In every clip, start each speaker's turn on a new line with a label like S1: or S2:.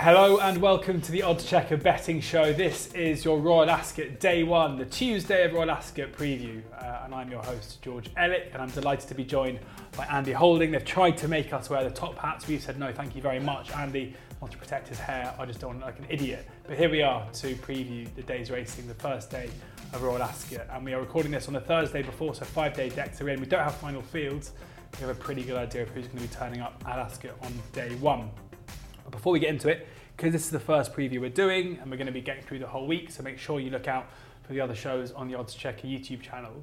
S1: Hello and welcome to the Odds Checker betting show. This is your Royal Ascot day one, the Tuesday of Royal Ascot preview. Uh, and I'm your host, George Elek, and I'm delighted to be joined by Andy Holding. They've tried to make us wear the top hats. We've said no, thank you very much. Andy wants to protect his hair. I just don't want look like an idiot. But here we are to preview the day's racing, the first day of Royal Ascot. And we are recording this on the Thursday before, so five day decks are in. We don't have final fields. We have a pretty good idea of who's going to be turning up at Ascot on day one. But before we get into it, because this is the first preview we're doing and we're going to be getting through the whole week, so make sure you look out for the other shows on the Odds Checker YouTube channel.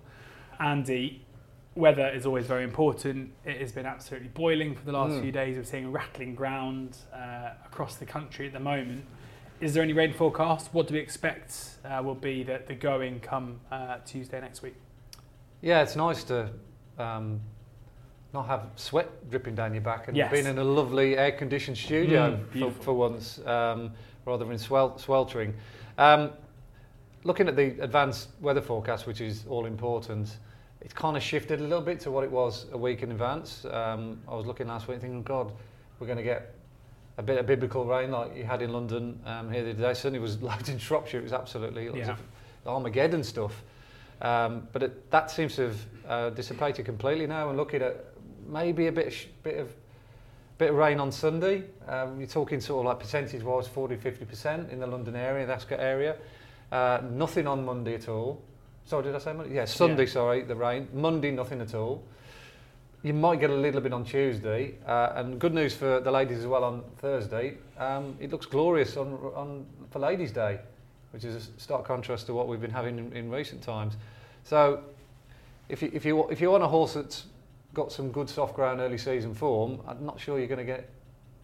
S1: Andy, weather is always very important. It has been absolutely boiling for the last
S2: Mm.
S1: few days. We're seeing rattling ground uh, across the country at the moment. Is there any rain forecast? What do we expect uh, will be the, the going come uh, Tuesday next week?
S2: Yeah, it's nice to um, not have sweat dripping down your back and
S1: Yes.
S2: being in a lovely air-conditioned studio
S1: Mm,
S2: for, for once, um, rather than swel- sweltering. Um, looking at the advanced weather forecast, which is all important, it's kind of shifted a little bit to what it was a week in advance. Um, I was looking last week thinking, God, we're going to get a bit of biblical rain like you had in London um, here the other day. Certainly was loads in Shropshire. It was absolutely
S1: Yeah.
S2: Armageddon stuff. Um, but it, that seems to have uh, dissipated completely now. And looking at maybe a bit, of bit of bit of rain on Sunday. Um, you're talking sort of like percentage-wise, 40, 50% in the London area, the Ascot area. Uh, nothing on Monday at all. Sorry, did I say Monday? Yeah, Sunday.
S1: Yeah.
S2: Sorry, the rain. Monday, nothing at all. You might get a little bit on Tuesday, uh, and good news for the ladies as well on Thursday. Um, it looks glorious on, on for Ladies' Day, which is a stark contrast to what we've been having in, in recent times. So, if you, if you if you want a horse that's got some good soft ground early season form, I'm not sure you're going to get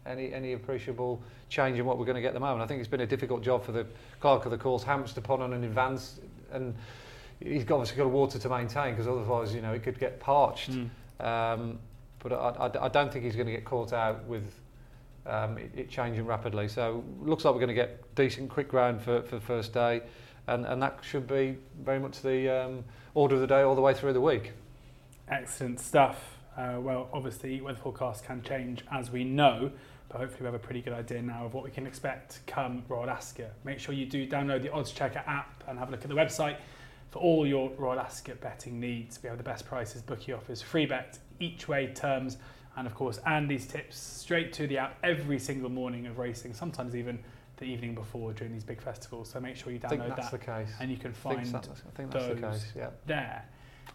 S2: any any appreciable change in what we're going to get at the moment. I think it's been a difficult job for the clerk of the course, hampered upon on an advance, and he's got- obviously got water to maintain because otherwise, you know, it could get parched.
S1: Mm.
S2: Um, but I, I, I don't think he's going to get caught out with um, it, it changing rapidly. So looks like we're going to get decent quick ground for, for the first day, and, and that should be very much the um, order of the day all the way through the week.
S1: Excellent stuff. Uh, well, obviously, weather forecasts can change as we know, but hopefully, we have a pretty good idea now of what we can expect come Royal Ascot. Make sure you do download the Odds Checker app and have a look at the website for all your Royal Ascot betting needs. We have the best prices, bookie offers, free bet, each way terms, and of course, Andy's tips straight to the app every single morning of racing, sometimes even the evening before during these big festivals. So make sure you download
S2: that's
S1: that
S2: the case.
S1: and you can
S2: I think,
S1: find
S2: that's, I think that's the
S1: those
S2: case. Yeah.
S1: there.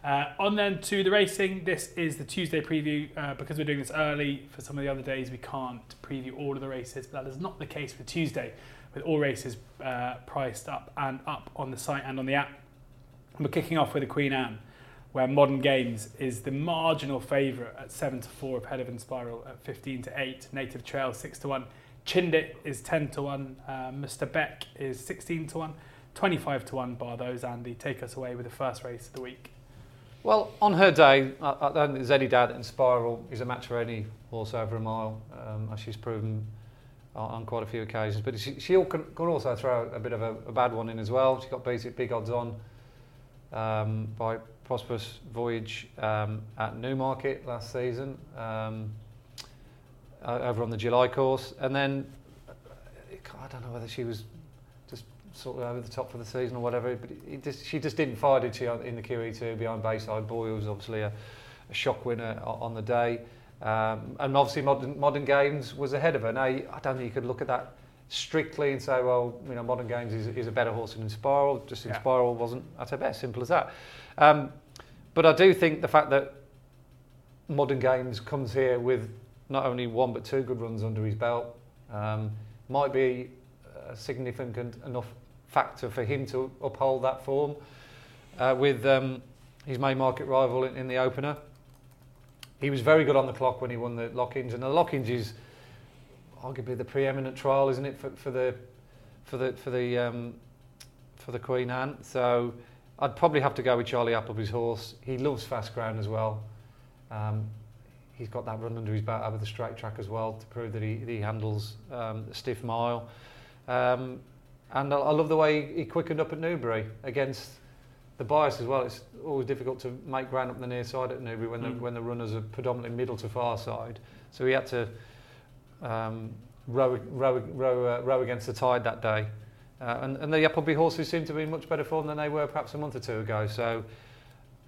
S1: Uh, on then to the racing. This is the Tuesday preview. Uh, because we're doing this early, for some of the other days we can't preview all of the races, but that is not the case for Tuesday, with all races uh, priced up and up on the site and on the app. We're kicking off with the Queen Anne, where Modern Games is the marginal favourite at 7 to 4 of Head Inspiral at 15 to 8, Native Trail 6 to 1, Chindit is 10 to 1, uh, Mutasaabeq is 16 to 1, 25 to 1 bar those, Andy. Take us away with the first race of the week.
S2: Well, on her day, I, I don't think there's any doubt that Inspiral is a match for any horse over a mile, um, as she's proven on, on quite a few occasions. But she, she can, can also throw a bit of a, a bad one in as well. She got basic big odds on um, by Prosperous Voyage um, at Newmarket last season, um, over on the July course. And then, uh, I don't know whether she was sort of over the top for the season or whatever, but it, it just, she just didn't fire, did she, in the QE2 behind Bayside Boy, who was obviously a, a shock winner on the day. Um, and obviously modern, modern Games was ahead of her. Now, I don't think you could look at that strictly and say, well, you know, Modern Games is, is a better horse than Inspiral. Just
S1: Yeah.
S2: Inspiral wasn't at her best, simple as that. Um, but I do think the fact that Modern Games comes here with not only one but two good runs under his belt um, might be a significant enough factor for him to uphold that form uh, with um, his main market rival in, in the opener. He was very good on the clock when he won the Lockinge, and the Lockinge is arguably the preeminent trial, isn't it, for, for the for the for the um, for the Queen Anne. So I'd probably have to go with Charlie Appleby's horse. He loves fast ground as well. Um, he's got that run under his belt over the straight track as well to prove that he, he handles um, a stiff mile. Um, and I, I love the way he quickened up at Newbury against the bias as well. It's always difficult to make ground up the near side at Newbury when,
S1: Mm.
S2: the, when the runners are predominantly middle to far side. So he had to um, row, row, row, uh, row against the tide that day. Uh, and, and the Appleby horses seem to be in much better form than they were perhaps a month or two ago. So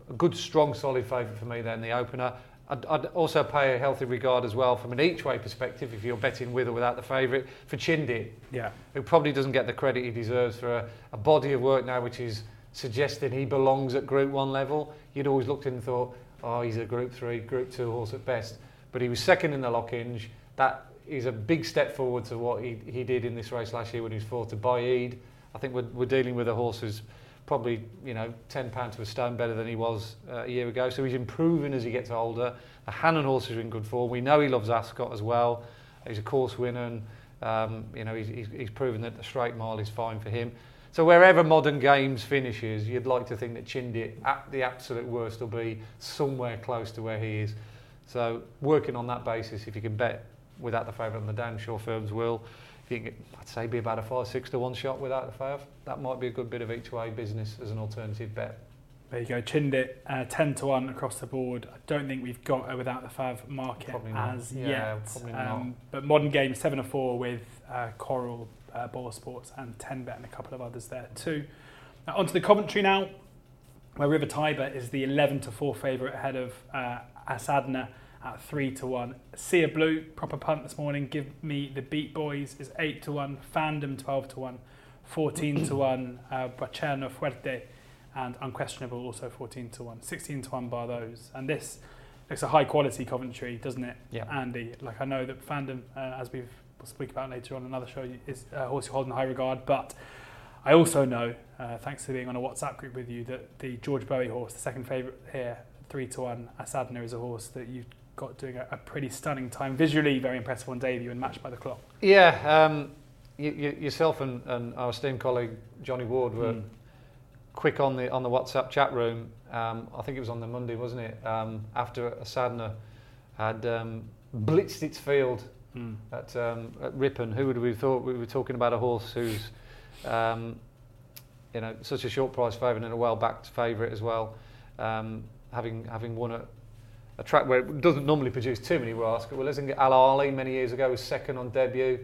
S2: a good, strong, solid favourite for me then, the opener. I'd, I'd also pay a healthy regard as well from an each way perspective, if you're betting with or without the favourite, for Chindit,
S1: Yeah.
S2: who probably doesn't get the credit he deserves for a, a body of work now which is suggesting he belongs at Group 1 level. You'd always looked in and thought, oh, he's a Group 3, Group 2 horse at best. But he was second in the Lockinge. That is a big step forward to what he, he did in this race last year when he was fourth to Baaeed. I think we're, we're dealing with a horse who's probably, you know, 10 pounds to a stone better than he was uh, a year ago. So he's improving as he gets older. The Hannon horse is in good form. We know he loves Ascot as well. He's a course winner and, um, you know, he's, he's, he's proven that the straight mile is fine for him. So wherever modern games finishes, you'd like to think that Chindit, at the absolute worst, will be somewhere close to where he is. So working on that basis, if you can bet without the favourite, and the damn sure firms will, if you get, I'd say be about a five, six to one shot without the favour. That might be a good bit of each way business as an alternative bet.
S1: There you go, Chindit, uh, 10 to 1 across the board. I don't think we've got a without the Fav market
S2: Probably not.
S1: as
S2: Yeah,
S1: yet. Um,
S2: probably not.
S1: but modern game 7 to 4 with uh, Coral, uh, BoyleSports, and 10 bet and a couple of others there too. Now, onto the Coventry now, where River Tiber is the 11 to 4 favourite ahead of uh, Asadna at 3 to 1. Sia Blue, proper punt this morning. Give me the Beat Boys is 8 to 1. Fandom 12 to 1. 14 to 1. Uh, Bucanero Fuerte and Unquestionable also 14 to 1. 16 to 1 bar those. And this looks a high quality Coventry, doesn't it,
S2: Yeah.
S1: Andy? Like I know that Fandom, uh, as we've we'll speak about later on another show, is a horse you hold in high regard. But I also know, uh, thanks to being on a WhatsApp group with you, that the George Boughey horse, the second favourite here, 3 to 1, Asadna, is a horse that you've got doing a, a pretty stunning time. Visually, very impressive on debut and matched by the clock.
S2: Yeah, um, you, you, yourself and, and our esteemed colleague Johnny Ward were
S1: Mm.
S2: quick on the on the WhatsApp chat room. Um, I think it was on the Monday, wasn't it? Um, after Sadna had um, blitzed its field
S1: Mm.
S2: at, um, at Ripon. Who would we have thought we were talking about a horse who's um, you know such a short price favourite and a well backed favourite as well, um, having having won a, a track where it doesn't normally produce too many rascals. Well, isn't Al Ali many years ago was second on debut.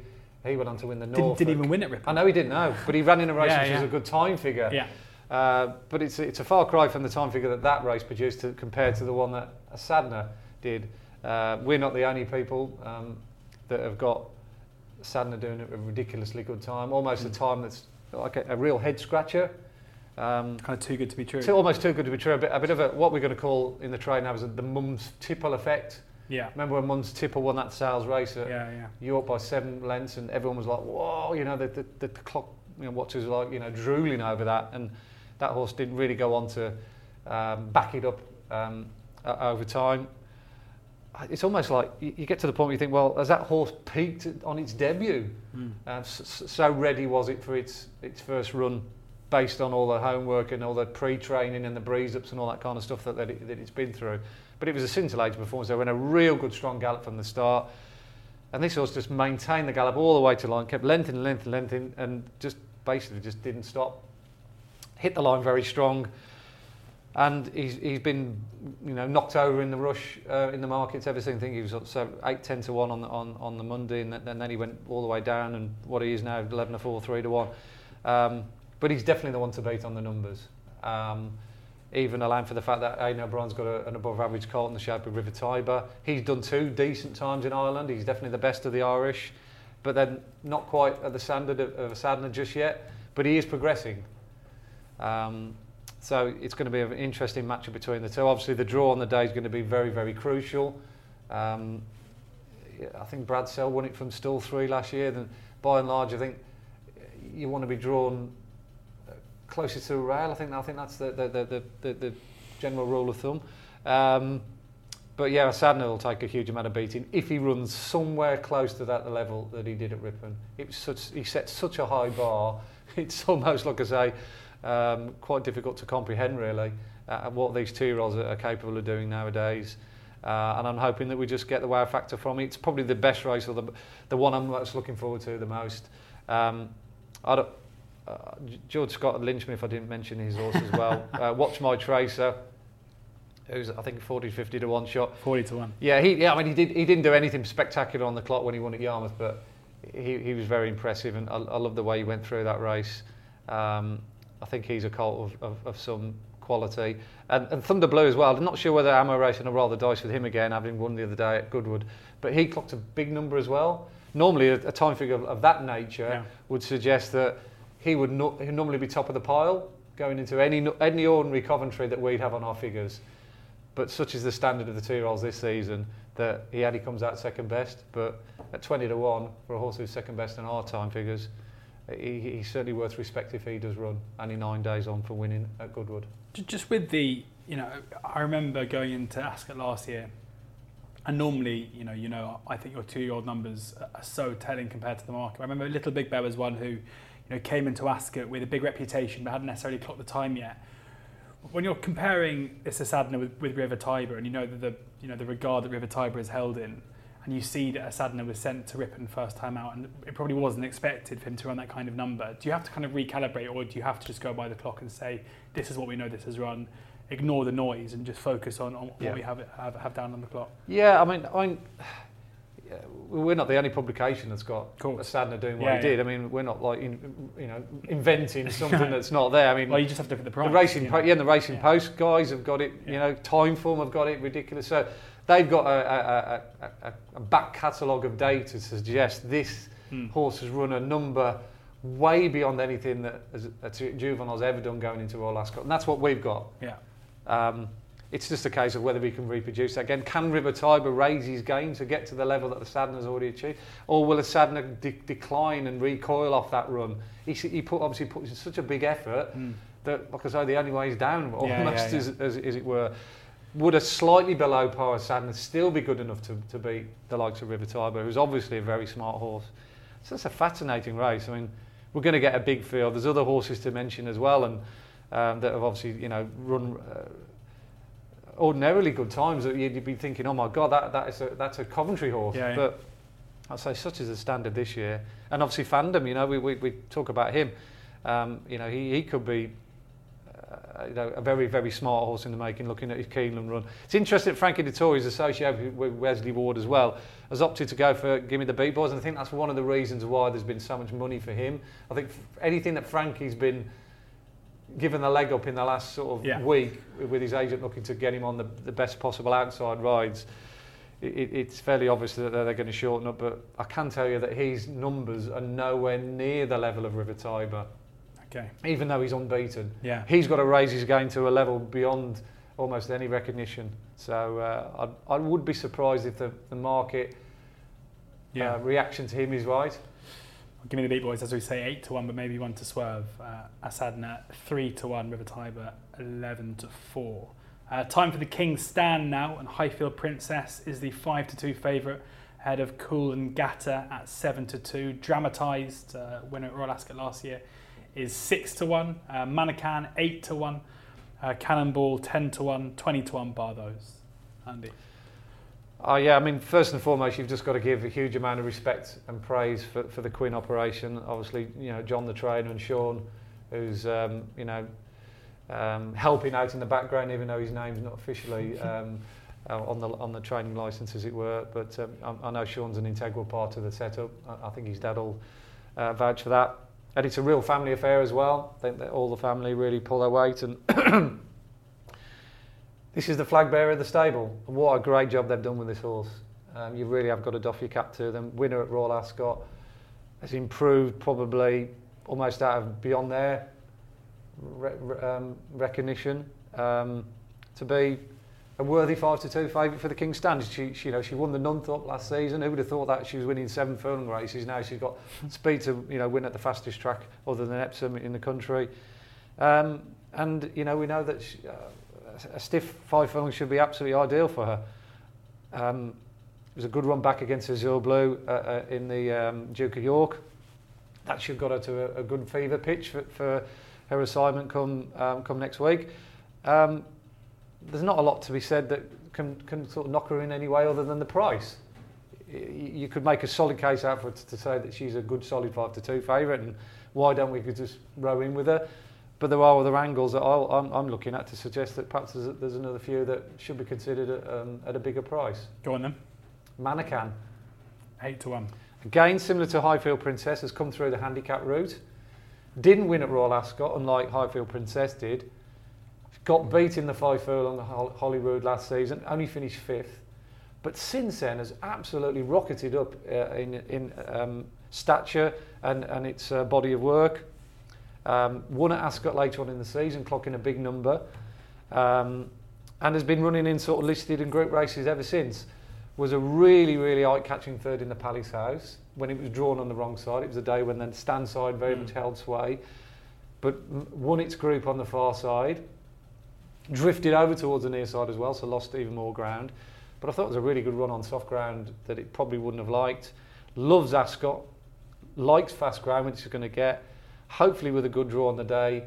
S2: He went on to win the
S1: Didn't, didn't even win it, Ripon.
S2: I know he didn't know, but he ran in a race
S1: Yeah,
S2: which was a good time figure.
S1: Yeah.
S2: Uh, but it's it's a far cry from the time figure that that race produced to, compared to the one that Sadna did. Uh, we're not the only people um, that have got Sadna doing a ridiculously good time, almost a
S1: Mm.
S2: time that's like a, a real head scratcher. Um,
S1: Kind of too good to be true.
S2: almost too good to be true. A bit, a bit of a, what we're going to call in the trade now is the Mums Tipple effect.
S1: yeah.
S2: Remember when Mums Tipple won that sales race at
S1: Yeah, yeah.
S2: York by seven lengths, and everyone was like, "Whoa!" You know, the, the, the clock you know, watchers were like, you know, drooling over that, and that horse didn't really go on to um, back it up um, uh, over time. It's almost like you, you get to the point where you think, well, has that horse peaked on its debut?
S1: Mm.
S2: Uh, s- s- so ready was it for its its first run, based on all the homework and all the pre-training and the breeze-ups and all that kind of stuff that, that, it, that it's been through. But it was a scintillating performance. They went a real good, strong gallop from the start. And this horse just maintained the gallop all the way to line, kept lengthening, lengthening, lengthening, and just basically just didn't stop. Hit the line very strong. And he's, he's been, you know, knocked over in the rush uh, in the markets ever since. I think he was so 8, 10 to 1 on the, on, on the Monday, and, then- and then he went all the way down, and what he is now, 11 to 4, 3 to 1. Um, but he's definitely the one to beat on the numbers. Um, even allowing for the fact that Aidan O'Brien's got a, an above average call in the shape of River Tiber. He's done two decent times in Ireland. He's definitely the best of the Irish, but then not quite at the standard of, of a Sadner just yet. But he is progressing. Um, so it's going to be an interesting matchup between the two. Obviously, the draw on the day is going to be very, very crucial. Um, I think Bradsell won it from Still 3 last year. Then, by and large, I think you want to be drawn closer to rail. I think I think that's the the, the, the, the, general rule of thumb. Um, but yeah, Sadner will take a huge amount of beating if he runs somewhere close to that level that he did at Ripon. It was such, he set such a high bar. It's almost like I say, um, quite difficult to comprehend really uh, what these two-year-olds are, are capable of doing nowadays. Uh, and I'm hoping that we just get the wow factor from it. It's probably the best race or the, the one I'm most looking forward to the most. Um, I don't, uh, George Scott lynched me if I didn't mention his horse as well. uh, Watch My Tracer, who's I think 40, 50 to one shot.
S1: 40 to 1.
S2: Yeah, he, yeah. I mean, he did. He didn't do anything spectacular on the clock when he won at Yarmouth, but he, he was very impressive, and I, I love the way he went through that race. Um, I think he's a colt of, of, of some quality. And, and Thunder Blue as well. I'm not sure whether Amo Racing will roll the dice with him again, having won the other day at Goodwood. But he clocked a big number as well. Normally, a, a time figure of, of that nature
S1: Yeah.
S2: would suggest that he would no, normally be top of the pile going into any any ordinary Coventry that we'd have on our figures. But such is the standard of the two-year-olds this season that he only comes out second best. But at 20 to 1 for a horse who's second best in our time figures, he, he's certainly worth respect if he does run only nine days on for winning at Goodwood.
S1: Just with the, you know, I remember going into Ascot last year, and normally, you know, you know, I think your two-year-old numbers are so telling compared to the market. I remember Little Big Bear was one who, you know, came into Ascot with a big reputation but hadn't necessarily clocked the time yet. When you're comparing this Asadna with, with River Tiber, and you know that the, you know, the regard that River Tiber is held in, and you see that Asadna was sent to Ripon first time out, and it probably wasn't expected for him to run that kind of number. Do you have to kind of recalibrate, or do you have to just go by the clock and say, this is what we know this has run, ignore the noise, and just focus on, on
S2: Yeah.
S1: what we have, have have down on the clock?
S2: Yeah, I mean, I'm, we're not the only publication that's got
S1: Course.
S2: Sadner doing what
S1: Yeah,
S2: he did.
S1: yeah.
S2: I mean, we're not like in, you know inventing something that's not there. I mean,
S1: Well, you just have to look at the price.
S2: the racing, po- yeah, and the racing post guys have got it. You know, time form have got it ridiculous. So they've got a, a, a, a, a back catalogue of data to suggest this
S1: Hmm.
S2: horse has run a number way beyond anything that a ju- juvenile's ever done going into Royal Ascot, and that's what we've got.
S1: Yeah.
S2: Um, it's just a case of whether we can reproduce that again. Can River Tiber raise his game to get to the level that the Sadner's already achieved, or will the Sadner de- decline and recoil off that run? He, he put obviously put in such a big effort
S1: Hmm.
S2: that, like I say, the only way is down, almost
S1: Yeah, yeah, yeah.
S2: As, as, as it were. Would a slightly below par Sadner still be good enough to, to beat the likes of River Tiber, who's obviously a very smart horse? So it's a fascinating race. I mean, we're going to get a big field. There's other horses to mention as well, and um, that have obviously, you know, run uh, ordinarily good times. That you'd be thinking, oh my God, that, that is a, that's a Coventry horse.
S1: Yeah, yeah.
S2: But I'd say such is the standard this year, and obviously fandom. You know, we, we, we talk about him. Um, you know, he, he could be. Uh, you know, a very, very smart horse in the making, looking at his Keeneland run. It's interesting that Frankie Dettori is associated with Wesley Ward as well, has opted to go for Gimme the Beat Boys, and I think that's one of the reasons why there's been so much money for him. I think f- anything that Frankie's been given the leg up in the last sort of
S1: Yeah.
S2: week with his agent looking to get him on the, the best possible outside rides, it, it- it's fairly obvious that they're going to shorten up. But I can tell you that his numbers are nowhere near the level of River Tiber,
S1: Okay.
S2: even though he's unbeaten.
S1: Yeah.
S2: He's got to raise his game to a level beyond almost any recognition. So uh, I, I would be surprised if the, the market
S1: Yeah.
S2: uh, reaction to him is right.
S1: Give me the beat boys, as we say, eight to one, but maybe one to swerve. Uh, Asadna three to one, River Tiber eleven to four. Uh, time for the King's Stand now, and Highfield Princess is the five to two favourite ahead of Coolangatta at seven to two. Dramatised uh, winner at Royal Ascot last year is six to one. Uh, Manaccan eight to one. Uh, Cannonball ten to one. Twenty to one. Bar those. Andy.
S2: Oh yeah, I mean, first and foremost, you've just got to give a huge amount of respect and praise for, for the Quinn operation. Obviously, you know, John the trainer and Sean, who's, um, you know, um, helping out in the background, even though his name's not officially um, uh, on the on the training licence, as it were. But um, I, I know Sean's an integral part of the setup. I, I think his dad will uh, vouch for that. And it's a real family affair as well. I think that all the family really pull their weight and This is the flag bearer of the stable. And what a great job they've done with this horse. Um, you really have got to doff your cap to them. Winner at Royal Ascot has improved probably almost out of beyond their re- re- um, recognition um, to be a worthy five to two favourite for the King's Stand. She, she, you know, she won the Nunthorpe last season. Who would have thought that she was winning seven furlong races? Now she's got speed to you know win at the fastest track other than Epsom in the country. Um, and you know we know that she, uh, a stiff five furlong should be absolutely ideal for her. Um, it was a good run back against Azure Blue uh, uh, in the um, Duke of York. That should got her to a, a good fever pitch for, for her assignment come um, come next week. Um, there's not a lot to be said that can, can sort of knock her in any way other than the price. You could make a solid case out for it to say that she's a good solid five to two favourite, and why don't we just row in with her? But there are other angles that I'll, I'm, I'm looking at to suggest that perhaps there's, there's another few that should be considered at, um, at a bigger price.
S1: Go on then.
S2: Manaccan,
S1: Eight to one.
S2: Again, similar to Highfield Princess, has come through the handicap route. Didn't win at Royal Ascot, unlike Highfield Princess did. Got beat in the five furlong at Holyrood last season, only finished fifth. But since then has absolutely rocketed up uh, in, in um, stature and, and its uh, body of work. Um, won at Ascot later on in the season, clocking a big number. Um, and has been running in sort of listed and group races ever since. Was a really, really eye-catching third in the Palace House when it was drawn on the wrong side. It was a day when the stand side very mm. much held sway, but won its group on the far side. Drifted over towards the near side as well, so lost even more ground. But I thought it was a really good run on soft ground that it probably wouldn't have liked. Loves Ascot, likes fast ground, which it's going to get. Hopefully, with a good draw on the day,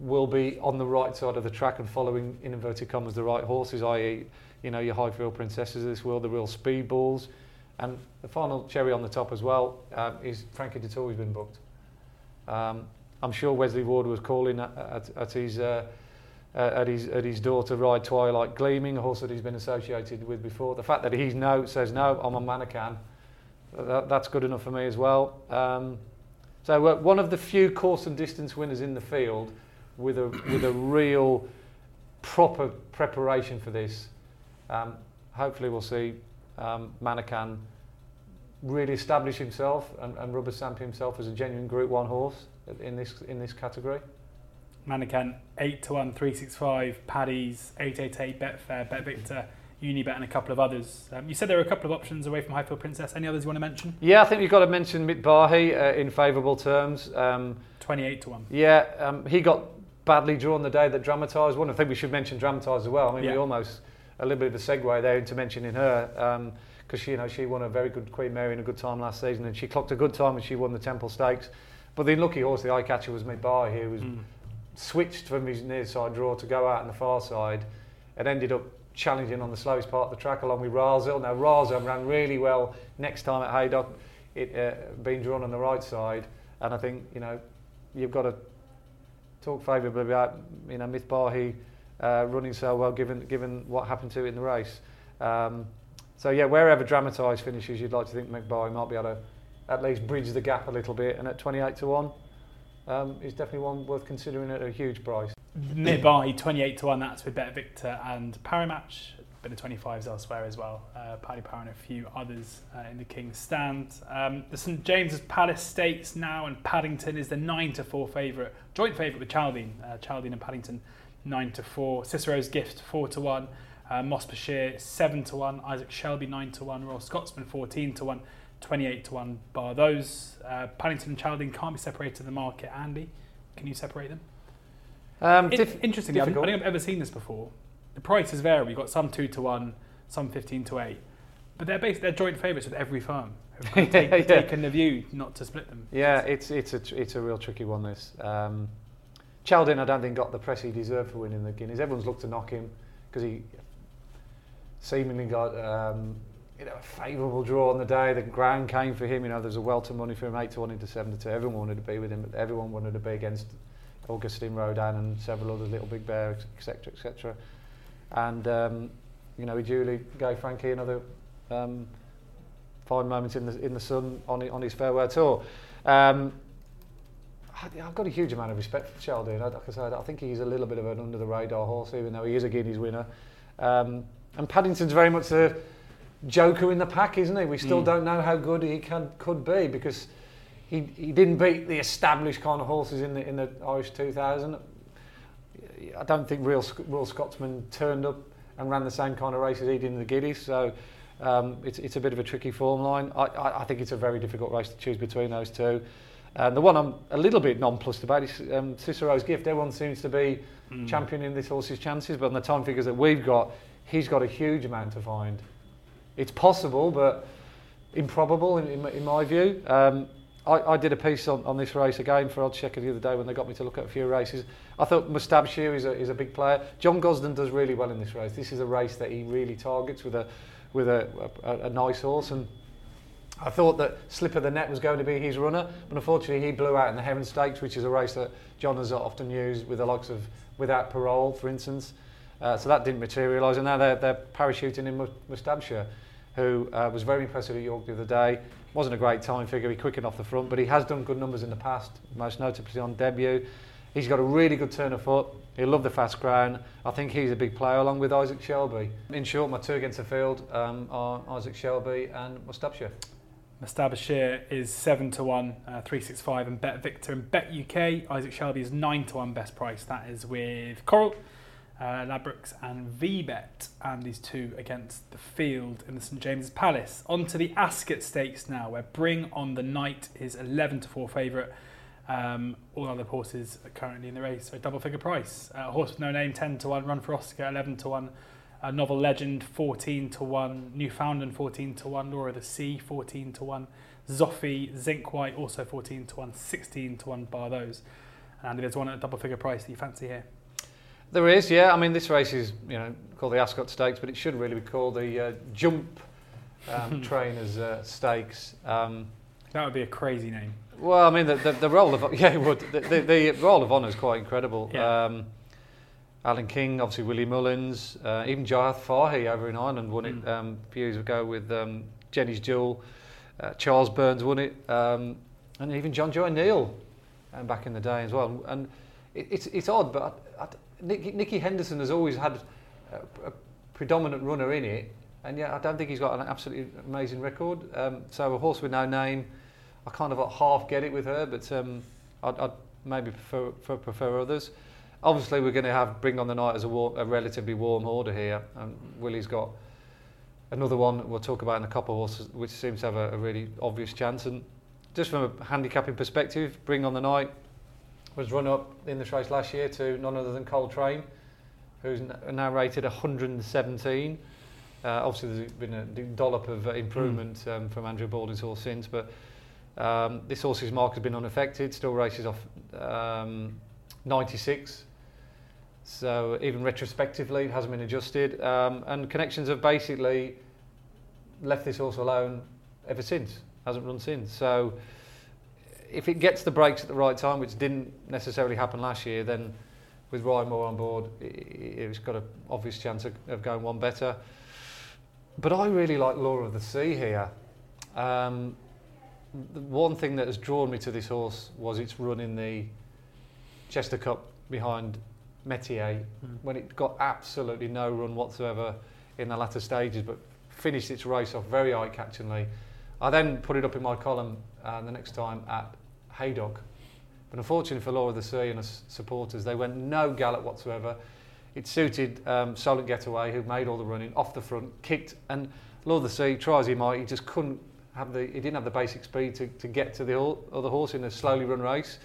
S2: will be on the right side of the track and following, in inverted commas, the right horses, i.e., you know, your Highfield Princesses of this world, the real speed balls. And the final cherry on the top as well um, is Frankie Dettori's been booked. Um, I'm sure Wesley Ward was calling at, at, at his uh, at his at his to ride Twilight Gleaming, a horse that he's been associated with before. The fact that he's no says no, I'm a Manaccan. That, that's good enough for me as well. Um, so uh, one of the few course and distance winners in the field with a with a real proper preparation for this. Um, hopefully, we'll see um, Manaccan really establish himself and, and rubber stamp himself as a genuine Group One horse in this in this category.
S1: Manaccan eight to one, three six five, Paddy's eight eight eight, Betfair, Bet Victor. Unibet and a couple of others. Um, you said there were a couple of options away from Highfield Princess. Any others you want to mention?
S2: Yeah, I think you've got to mention Mitbaahy uh, in favourable terms. Um,
S1: 28 to 1.
S2: Yeah, um, he got badly drawn the day that Dramatised won. I think we should mention Dramatised as well. I mean, yeah. we almost a little bit of a segue there into mentioning her because um, she, you know, she won a very good Queen Mary in a good time last season, and she clocked a good time and she won the Temple Stakes. But the unlucky horse, the eye catcher, was Mitbaahy, who was mm. switched from his near side draw to go out on the far side, and ended up challenging on the slowest part of the track along with Razil. Now Razil ran really well next time at Haydock, it uh, being drawn on the right side, and I think you know you've got to talk favourably about you know Mitbaahy uh, running so well given given what happened to it in the race. Um, so yeah, wherever dramatised finishes, you'd like to think Mitbaahy might be able to at least bridge the gap a little bit, and at 28 to one, um, is definitely one worth considering at a huge price.
S1: Nearby, 28 to one. That's with Bet Victor and Parimatch bit of 25s elsewhere as well. Uh, Paddy Power and a few others uh, in the King's Stand. Um, the St James's Palace Stakes now, and Paddington is the 9 to 4 favourite, joint favourite with Chaldean. Uh, and Paddington 9 to 4. Cicero's Gift 4 to 1. Uh, Mostabshir 7 to 1. Isaac Shelby 9 to 1. Royal Scotsman 14 to 1. 28 to 1 bar those. Uh, Paddington and Chaldean can't be separated in the market. Andy, can you separate them? Um, it, interestingly, I don't think I've ever seen this before the prices vary. You've got some two to one, some fifteen to eight, but they're basically they're joint favourites with every firm. Have take, yeah. taken the view not to split them.
S2: Yeah, it's it's a it's a real tricky one. This um, Chaldean, I don't think got the press he deserved for winning the Guineas. Everyone's looked to knock him because he seemingly got um, you know a favourable draw on the day. The ground came for him. You know, there's a welter of money for him, eight to one into seven to two. Everyone wanted to be with him, but everyone wanted to be against Auguste Rodin and several others, Little Big Bear, etc., etc and um, you know he duly gave Frankie another um, fine moment in the in the sun on on his farewell tour. Um, I've got a huge amount of respect for Chaldean. Like I said, I think he's a little bit of an under the radar horse, even though he is a Guineas winner. Um, and Paddington's very much the joker in the pack, isn't he? We still mm. don't know how good he can could be because he he didn't beat the established kind of horses in the in the Irish 2000. I don't think real Royal Scotsman turned up and ran the same kind of races he did in the Guineas. So um, it's, it's a bit of a tricky form line. I, I, I think it's a very difficult race to choose between those two. And the one I'm a little bit nonplussed about is um, Cicero's Gift. Everyone seems to be mm. championing this horse's chances, but on the time figures that we've got, he's got a huge amount to find. It's possible, but improbable in, in, in my view. Um, I, I did a piece on, on this race again for Oddschecker the other day when they got me to look at a few races. I thought Mostabshir is a, is a big player. John Gosden does really well in this race. This is a race that he really targets with a with a, a, a nice horse and I thought that Slip of the Net was going to be his runner, but unfortunately he blew out in the Heron Stakes, which is a race that John has often used with the likes of Without Parole, for instance. Uh, so that didn't materialise, and now they're, they're parachuting in Mostabshir, who uh, was very impressive at York the other day wasn't a great time figure. He quickened off the front, but he has done good numbers in the past, most notably on debut. He's got a really good turn of foot. He'll love the fast ground. I think he's a big player along with Isaac Shelby. In short, my two against the field um, are Isaac Shelby and Mostabshir.
S1: Mostabshir is 7 to 1, uh, 365 and Bet Victor and Bet UK. Isaac Shelby is 9 to 1 best price. That is with Coral, uh, Ladbrokes and VBet. And these two against the field in the St James's Palace. On to the Ascot Stakes now, where Bring on the Night is 11 to 4 favourite. Um, all other horses are currently in the race, so double figure price. Uh, horse with no name, 10 to 1. Run for Oscar, 11 to 1. Uh, Novel Legend, 14 to 1. Newfoundland, 14 to 1. Laura the Sea, 14 to 1. Zoffy, Zinc White, also 14 to 1. 16 to 1, bar those. And Andy, there's one at a double figure price that you fancy here.
S2: There is, yeah. I mean, this race is, you know, called the Ascot Stakes, but it should really be called the uh, Jump um, Trainers uh, Stakes. Um,
S1: that would be a crazy name.
S2: Well, I mean, the, the, the role of yeah, it would. The, the, the role of honour is quite incredible.
S1: Yeah.
S2: Um, Alan King, obviously Willie Mullins, uh, even Jarlath Fahey over in Ireland won it
S1: Mm.
S2: um, a few years ago with um, Jenny's Jewel. Uh, Charles Byrnes won it, um, and even Jonjo O'Neill um, back in the day as well. And it, it's it's odd, but I, I, Nicky, Nicky Henderson has always had a, a predominant runner in it, and yet I don't think he's got an absolutely amazing record. Um, so a horse with no name. I kind of half get it with her, but um, I'd, I'd maybe prefer, prefer, others. Obviously, we're going to have Bring on the Night as a, war, a relatively warm order here. Um, Willie's got another one we'll talk about in a couple of horses, which seems to have a, a really obvious chance. And just from a handicapping perspective, Bring on the Night was run up in this race last year to none other than Coltrane, who's n- now rated 117. Uh, obviously, there's been a dollop of uh, improvement um, from Andrew Balding's horse since, but um, this horse's mark has been unaffected, still races off um, 96. So even retrospectively, it hasn't been adjusted. Um, and connections have basically left this horse alone ever since, hasn't run since. So if it gets the breaks at the right time, which didn't necessarily happen last year, then with Ryan Moore on board, i- i- it's got an obvious chance of, of going one better. But I really like Laura of the Sea here. Um, the one thing that has drawn me to this horse was its run in the Chester Cup behind Metier
S1: Mm.
S2: when it got absolutely no run whatsoever in the latter stages, but finished its race off very eye-catchingly. I then put it up in my column uh, the next time at Haydock. But unfortunately for Laura of the Sea and us supporters, they went no gallop whatsoever. It suited um, Solent Getaway, who made all the running off the front, kicked, and Laura of the Sea, try as he might, he just couldn't have the, he didn't have the basic speed to, to get to the other horse in a slowly run race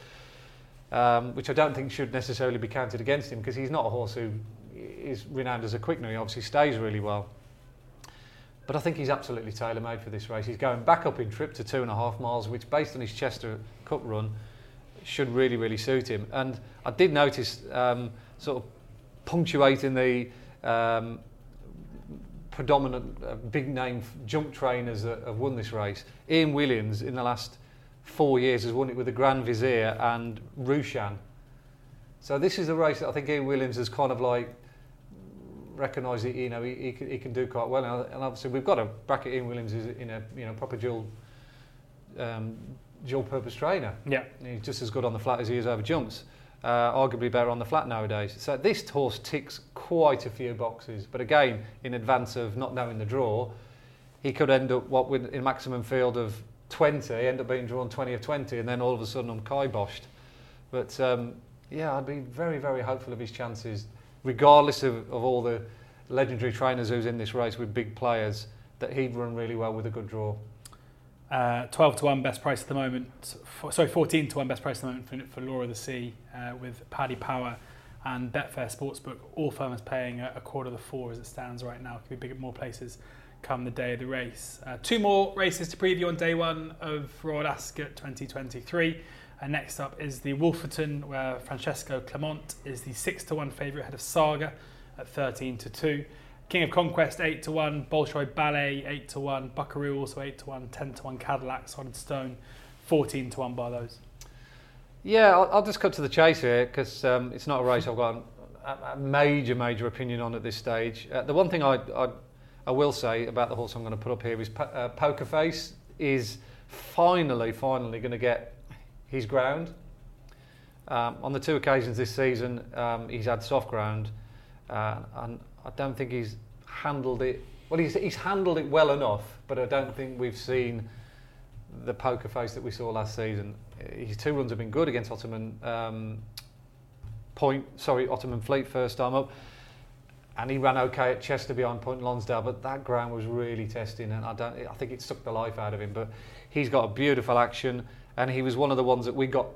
S2: um, which I don't think should necessarily be counted against him because he's not a horse who is renowned as a quickener. He obviously stays really well. But I think he's absolutely tailor-made for this race. He's going back up in trip to two and a half miles, which based on his Chester Cup run should really, really suit him. And I did notice um, sort of punctuating the um, predominant uh, big name jump trainers that have won this race. Ian Williams in the last four years has won it with the Grand Visir and Reshoun. So this is a race that I think Ian Williams has kind of like recognised that you know he, he, can, he can do quite well, and, and obviously we've got to bracket Ian Williams as in a you know proper dual um, dual purpose trainer.
S1: Yeah.
S2: He's just as good on the flat as he is over jumps. Uh, arguably better on the flat nowadays. So this horse ticks quite a few boxes, but again, in advance of not knowing the draw, he could end up what with in maximum field of 20, end up being drawn 20 of 20, and then all of a sudden I'm kiboshed. But um, yeah, I'd be very, very hopeful of his chances, regardless of, of all the legendary trainers who's in this race with big players, that he'd run really well with a good draw.
S1: Uh, 12 to 1 best price at the moment. For, sorry, 14 to 1 best price at the moment for, for Laura the Sea uh, with Paddy Power and Betfair Sportsbook. All firms paying a, a quarter of the four as it stands right now. Could be big at more places come the day of the race. Uh, two more races to preview on day one of Royal Ascot 2023. And next up is the Wolferton, where Francesco Clemente is the 6 to 1 favourite ahead of Saga at 13 to 2. King of Conquest 8 to 1, Bolshoi Ballet 8 to 1, Buckaroo also 8 to 1, 10 to 1 Cadillac, Solid Stone 14 to 1 by those.
S2: Yeah, I'll, I'll just cut to the chase here because um, it's not a race I've got a, a major, major opinion on at this stage. Uh, the one thing I, I, I will say about the horse I'm going to put up here is po- uh, Poker Face is finally, finally going to get his ground. Um, on the two occasions this season, um, he's had soft ground, uh, and I don't think he's handled it. Well, he's, he's handled it well enough, but I don't think we've seen the poker face that we saw last season. His two runs have been good against Ottoman um, Point, sorry, Ottoman Fleet first time up, and he ran okay at Chester behind Point Lonsdale, but that ground was really testing, and I don't, I think it sucked the life out of him. But he's got a beautiful action, and he was one of the ones that we got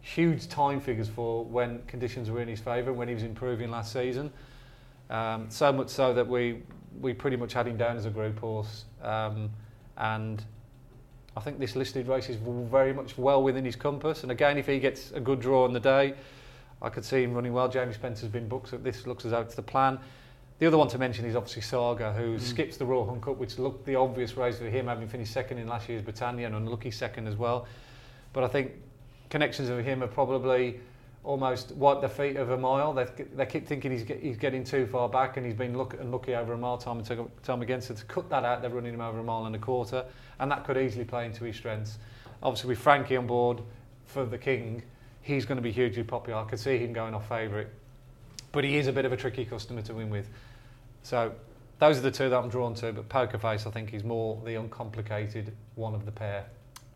S2: huge time figures for when conditions were in his favour, when he was improving last season. Um, so much so that we we pretty much had him down as a group horse, um, and I think this listed race is very much well within his compass. And again, if he gets a good draw on the day, I could see him running well. Jamie Spencer's been booked, so this looks as though it's the plan. The other one to mention is obviously Saga, who mm. skips the Royal Hunt Cup, which looked the obvious race for him, having finished second in last year's Britannia and unlucky second as well. But I think connections of him are probably almost wiped the feet of a mile. They, they keep thinking he's, get, he's getting too far back and he's been look, unlucky over a mile time and time again. So to cut that out, they're running him over a mile and a quarter, and that could easily play into his strengths. Obviously, with Frankie on board for the King, he's going to be hugely popular. I could see him going off favourite, but he is a bit of a tricky customer to win with. So those are the two that I'm drawn to. But Poker Face, I think, is more the uncomplicated one of the pair.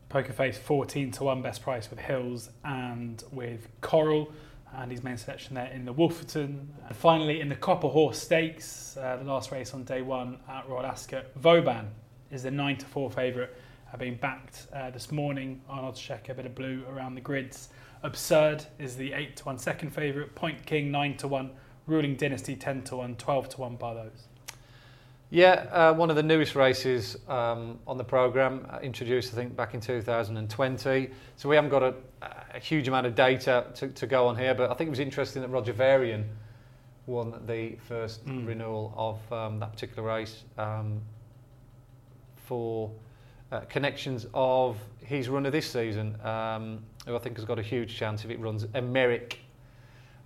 S1: Poker Face 14 to 1 best price with Hills and with Coral and his main selection there in the Wolferton. And finally, in the Copper Horse Stakes, uh, the last race on day one at Royal Ascot, Vauban is the 9 to 4 favourite, uh, being backed uh, this morning on Oddschecker, a bit of blue around the grids. Absurd is the 8 to 1 second favourite, Point King 9 to 1, Ruling Dynasty 10 to 1, 12 to 1 by those.
S2: Yeah, uh, one of the newest races um, on the programme, uh, introduced I think back in 2020. So we haven't got a, a huge amount of data to, to, go on here, but I think it was interesting that Roger Varian won the first mm. renewal of um, that particular race um, for uh, connections of his runner this season, um, who I think has got a huge chance if it runs Emerick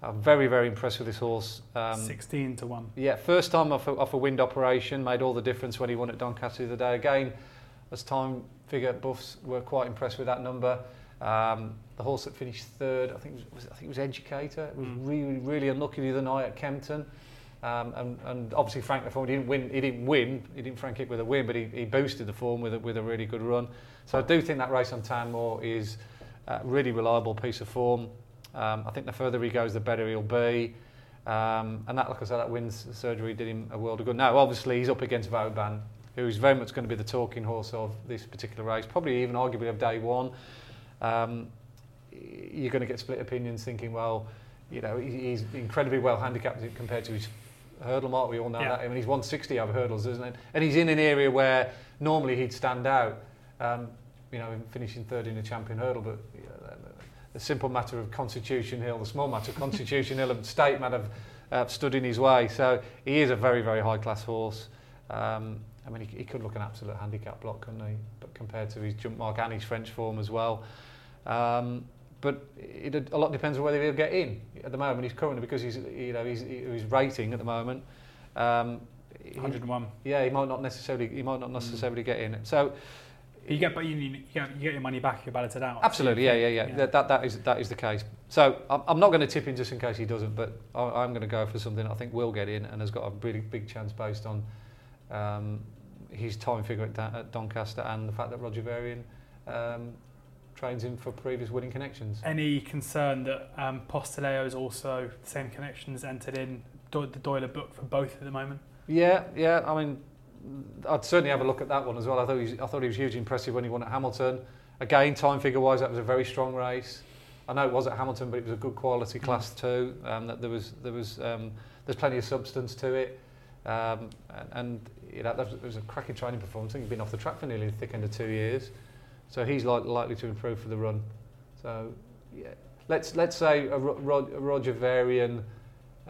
S2: I'm very, very impressed with this horse.
S1: Um, 16 to 1.
S2: Yeah, first time off a, off a wind operation, made all the difference when he won at Doncaster the other day. Again, as time figure buffs were quite impressed with that number. Um, the horse that finished third, I think, was, I think it was Educator. It was mm. really, really unlucky the other night at Kempton. Um, and, and obviously Frank he didn't win, he didn't win, he didn't frank it with a win, but he, he boosted the form with a, with a really good run. So I do think that race on Tanmore is a really reliable piece of form. Um, I think the further he goes, the better he'll be. Um, and that, like I said, that wins surgery did him a world of good. Now, obviously, he's up against Vauban, who's very much going to be the talking horse of this particular race, probably even arguably of day one. Um, you're going to get split opinions thinking, well, you know, he's incredibly well handicapped compared to his hurdle mark. We all know yeah. that. I mean, he's 160 over hurdles, isn't it? And he's in an area where normally he'd stand out. Um, you know, finishing third in a champion hurdle, but the simple matter of Constitution Hill, the small matter of Constitution Hill and State might have uh, stood in his way. So he is a very, very high class horse. Um, I mean, he, he could look an absolute handicap block, couldn't he? But compared to his jump mark and his French form as well. Um, but it, a lot depends on whether he'll get in. At the moment, he's currently because he's you know he's, he's rating at the moment.
S1: Um, 101.
S2: yeah, he might not necessarily he might not necessarily mm. get in. So
S1: you get, but you, you, get, you get your money back if you balloted out.
S2: Absolutely, yeah, yeah, yeah, yeah. That, that, is, that is the case. So I'm, I'm not going to tip in just in case he doesn't, but I, am going to go for something I think will get in and has got a really big chance based on um, his time figure at, at, Doncaster and the fact that Roger Varian um, trains him for previous winning connections.
S1: Any concern that um, Postileo is also the same connections entered in the Doyler book for both at the moment?
S2: Yeah, yeah. I mean, I'd certainly have a look at that one as well. I thought he was, I thought he was hugely impressive when he won at Hamilton. Again, time figure wise, that was a very strong race. I know it was at Hamilton, but it was a good quality mm. class too. Um, that there was there was um, there's plenty of substance to it, um, and, and you know, that was, it was a cracking training performance. I think he's been off the track for nearly the thick end of two years, so he's like, likely to improve for the run. So yeah, let's let's say a, Ro- a Roger Varian.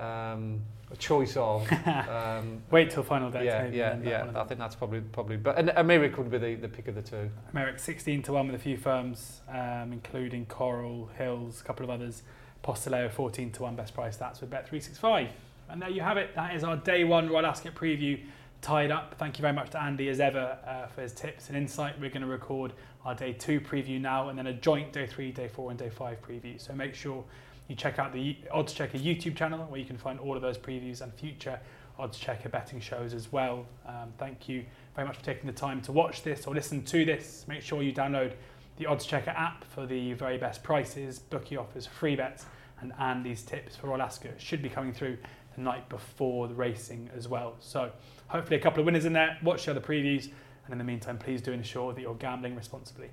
S2: Um, a choice of.
S1: Um, Wait till final day.
S2: Yeah, yeah, yeah. I think that's probably probably. But and Emerick would be the, the pick of the two.
S1: Emerick 16 to one with a few firms, um, including Coral, Hills, a couple of others. Postileo 14 to one best price. That's with Bet365. And there you have it. That is our day one Royal Ascot preview. tied up. Thank you very much to Andy as ever uh, for his tips and insight. We're going to record our day two preview now and then a joint day three, day four, and day five preview. So make sure you check out the Oddschecker YouTube channel where you can find all of those previews and future Oddschecker betting shows as well. Um, thank you very much for taking the time to watch this or listen to this. Make sure you download the Oddschecker app for the very best prices, bookie offers, free bets, and Andy's tips for Alaska should be coming through the night before the racing as well. So hopefully a couple of winners in there. Watch the other previews, and in the meantime, please do ensure that you're gambling responsibly.